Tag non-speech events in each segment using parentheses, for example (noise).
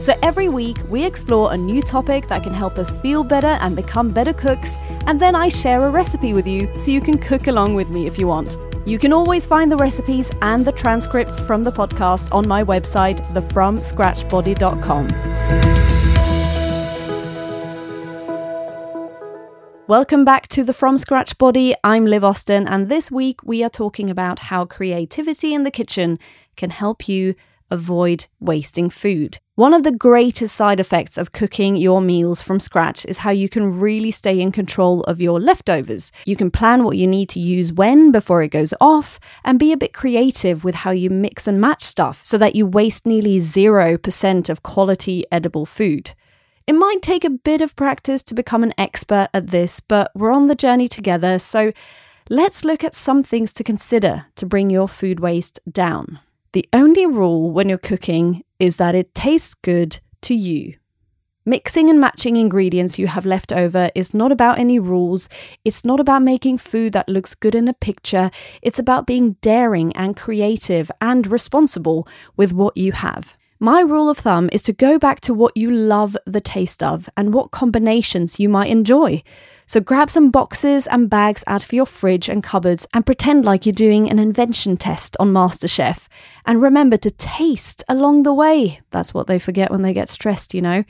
So every week, we explore a new topic that can help us feel better and become better cooks, and then I share a recipe with you so you can cook along with me if you want. You can always find the recipes and the transcripts from the podcast on my website, thefromscratchbody.com. Welcome back to the From Scratch Body. I'm Liv Austen, and this week we are talking about how creativity in the kitchen can help you avoid wasting food. One of the greatest side effects of cooking your meals from scratch is how you can really stay in control of your leftovers. You can plan what you need to use when before it goes off and be a bit creative with how you mix and match stuff so that you waste nearly 0% of quality edible food. It might take a bit of practice to become an expert at this, but we're on the journey together, so let's look at some things to consider to bring your food waste down. The only rule when you're cooking is that it tastes good to you. Mixing and matching ingredients you have left over is not about any rules. It's not about making food that looks good in a picture. It's about being daring and creative and responsible with what you have. My rule of thumb is to go back to what you love the taste of and what combinations you might enjoy. So grab some boxes and bags out of your fridge and cupboards and pretend like you're doing an invention test on MasterChef. And remember to taste along the way. That's what they forget when they get stressed, you know.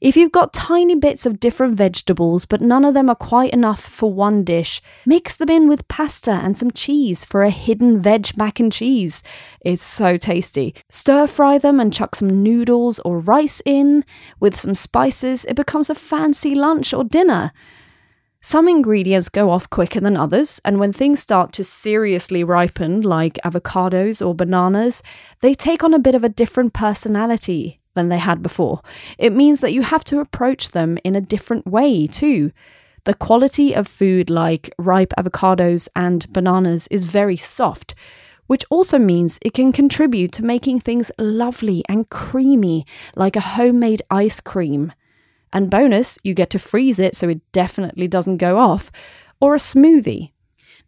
If you've got tiny bits of different vegetables, but none of them are quite enough for one dish, mix them in with pasta and some cheese for a hidden veg mac and cheese. It's so tasty. Stir fry them and chuck some noodles or rice in with some spices. It becomes a fancy lunch or dinner. Some ingredients go off quicker than others, and when things start to seriously ripen, like avocados or bananas, they take on a bit of a different personality than they had before. It means that you have to approach them in a different way, too. The quality of food like ripe avocados and bananas is very soft, which also means it can contribute to making things lovely and creamy, like a homemade ice cream. And bonus, you get to freeze it so it definitely doesn't go off, or a smoothie.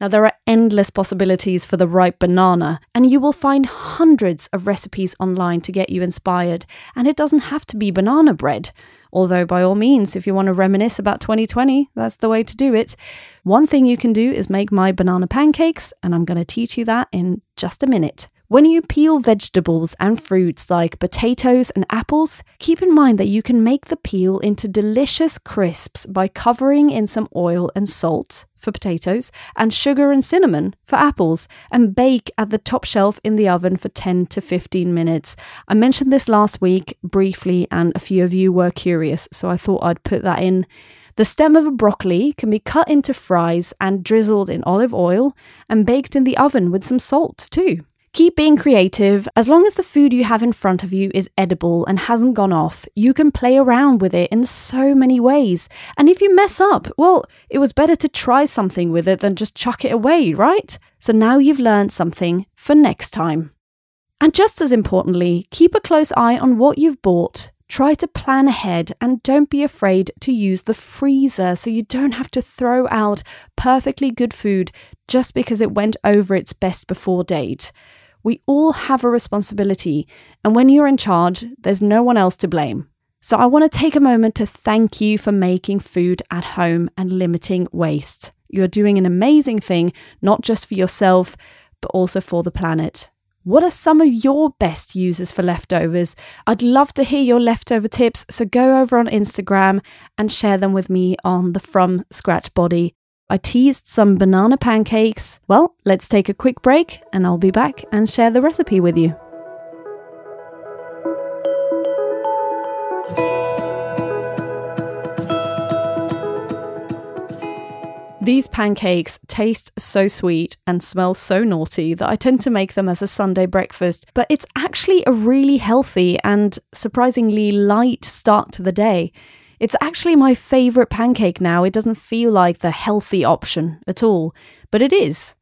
Now, there are endless possibilities for the ripe banana, and you will find hundreds of recipes online to get you inspired. And it doesn't have to be banana bread. Although, by all means, if you want to reminisce about 2020, that's the way to do it. One thing you can do is make my banana pancakes, and I'm going to teach you that in just a minute. When you peel vegetables and fruits like potatoes and apples, keep in mind that you can make the peel into delicious crisps by covering in some oil and salt for potatoes and sugar and cinnamon for apples and bake at the top shelf in the oven for 10 to 15 minutes. I mentioned this last week briefly and a few of you were curious, so I thought I'd put that in. The stem of a broccoli can be cut into fries and drizzled in olive oil and baked in the oven with some salt too. Keep being creative. As long as the food you have in front of you is edible and hasn't gone off, you can play around with it in so many ways. And if you mess up, well, it was better to try something with it than just chuck it away, right? So now you've learned something for next time. And just as importantly, keep a close eye on what you've bought. Try to plan ahead and don't be afraid to use the freezer so you don't have to throw out perfectly good food just because it went over its best before date. We all have a responsibility, and when you're in charge, there's no one else to blame. So I want to take a moment to thank you for making food at home and limiting waste. You're doing an amazing thing, not just for yourself, but also for the planet. What are some of your best uses for leftovers? I'd love to hear your leftover tips, so go over on Instagram and share them with me on the From Scratch Body I teased some banana pancakes. Well, let's take a quick break and I'll be back and share the recipe with you. These pancakes taste so sweet and smell so naughty that I tend to make them as a Sunday breakfast, but it's actually a really healthy and surprisingly light start to the day. It's actually my favourite pancake now. It doesn't feel like the healthy option at all, but it is.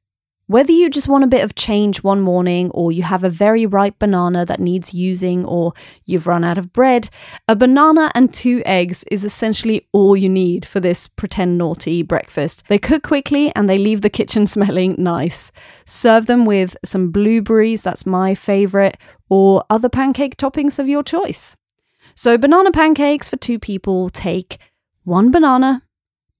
Whether you just want a bit of change one morning, or you have a very ripe banana that needs using, or you've run out of bread, a banana and two eggs is essentially all you need for this pretend naughty breakfast. They cook quickly and they leave the kitchen (laughs) smelling nice. Serve them with some blueberries, that's my favourite, or other pancake toppings of your choice. So, banana pancakes for two people take one banana,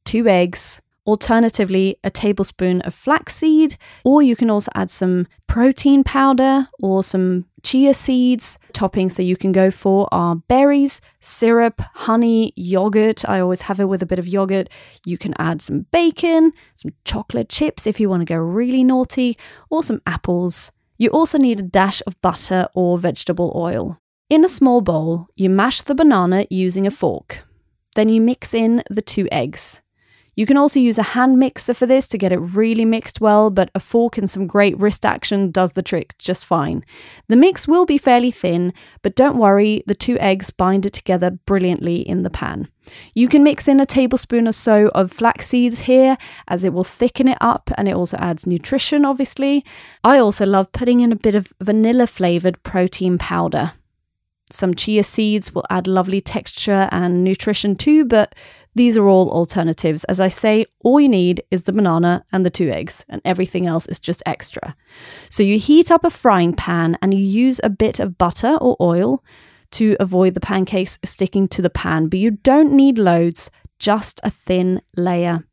two eggs, Alternatively, a tablespoon of flaxseed, or you can also add some protein powder or some chia seeds. Toppings that you can go for are berries, syrup, honey, yogurt. I always have it with a bit of yogurt. You can add some bacon, some chocolate chips if you want to go really naughty, or some apples. You also need a dash of butter or vegetable oil. In a small bowl, you mash the banana using a fork. Then you mix in the two eggs. You can also use a hand mixer for this to get it really mixed well, but a fork and some great wrist action does the trick just fine. The mix will be fairly thin, but don't worry, the two eggs bind it together brilliantly in the pan. You can mix in a tablespoon or so of flax seeds here, as it will thicken it up and it also adds nutrition, obviously. I also love putting in a bit of vanilla flavoured protein powder. Some chia seeds will add lovely texture and nutrition too, but these are all alternatives. As I say, all you need is the banana and the two eggs, and everything else is just extra. So you heat up a frying pan and you use a bit of butter or oil to avoid the pancakes sticking to the pan, but you don't need loads, just a thin layer.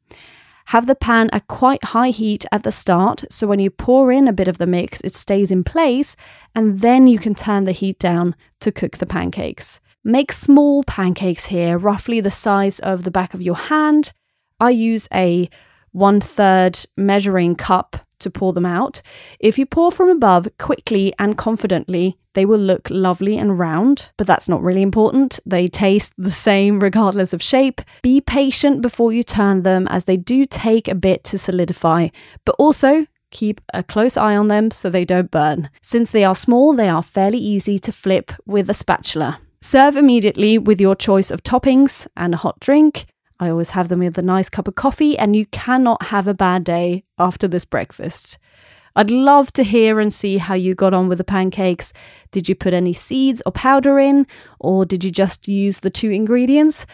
Have the pan at quite high heat at the start, so when you pour in a bit of the mix, it stays in place, and then you can turn the heat down to cook the pancakes. Make small pancakes here, roughly the size of the back of your hand. I use a one third measuring cup to pour them out. If you pour from above quickly and confidently, they will look lovely and round, but that's not really important. They taste the same regardless of shape. Be patient before you turn them as they do take a bit to solidify, but also keep a close eye on them so they don't burn. Since they are small, they are fairly easy to flip with a spatula. Serve immediately with your choice of toppings and a hot drink. I always have them with a nice cup of coffee, and you cannot have a bad day after this breakfast. I'd love to hear and see how you got on with the pancakes. Did you put any seeds or powder in, or did you just use the two ingredients?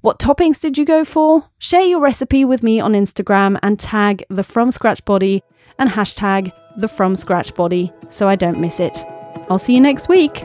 What toppings did you go for? Share your recipe with me on Instagram and tag the From Scratch Body and hashtag the From Scratch Body so I don't miss it. I'll see you next week.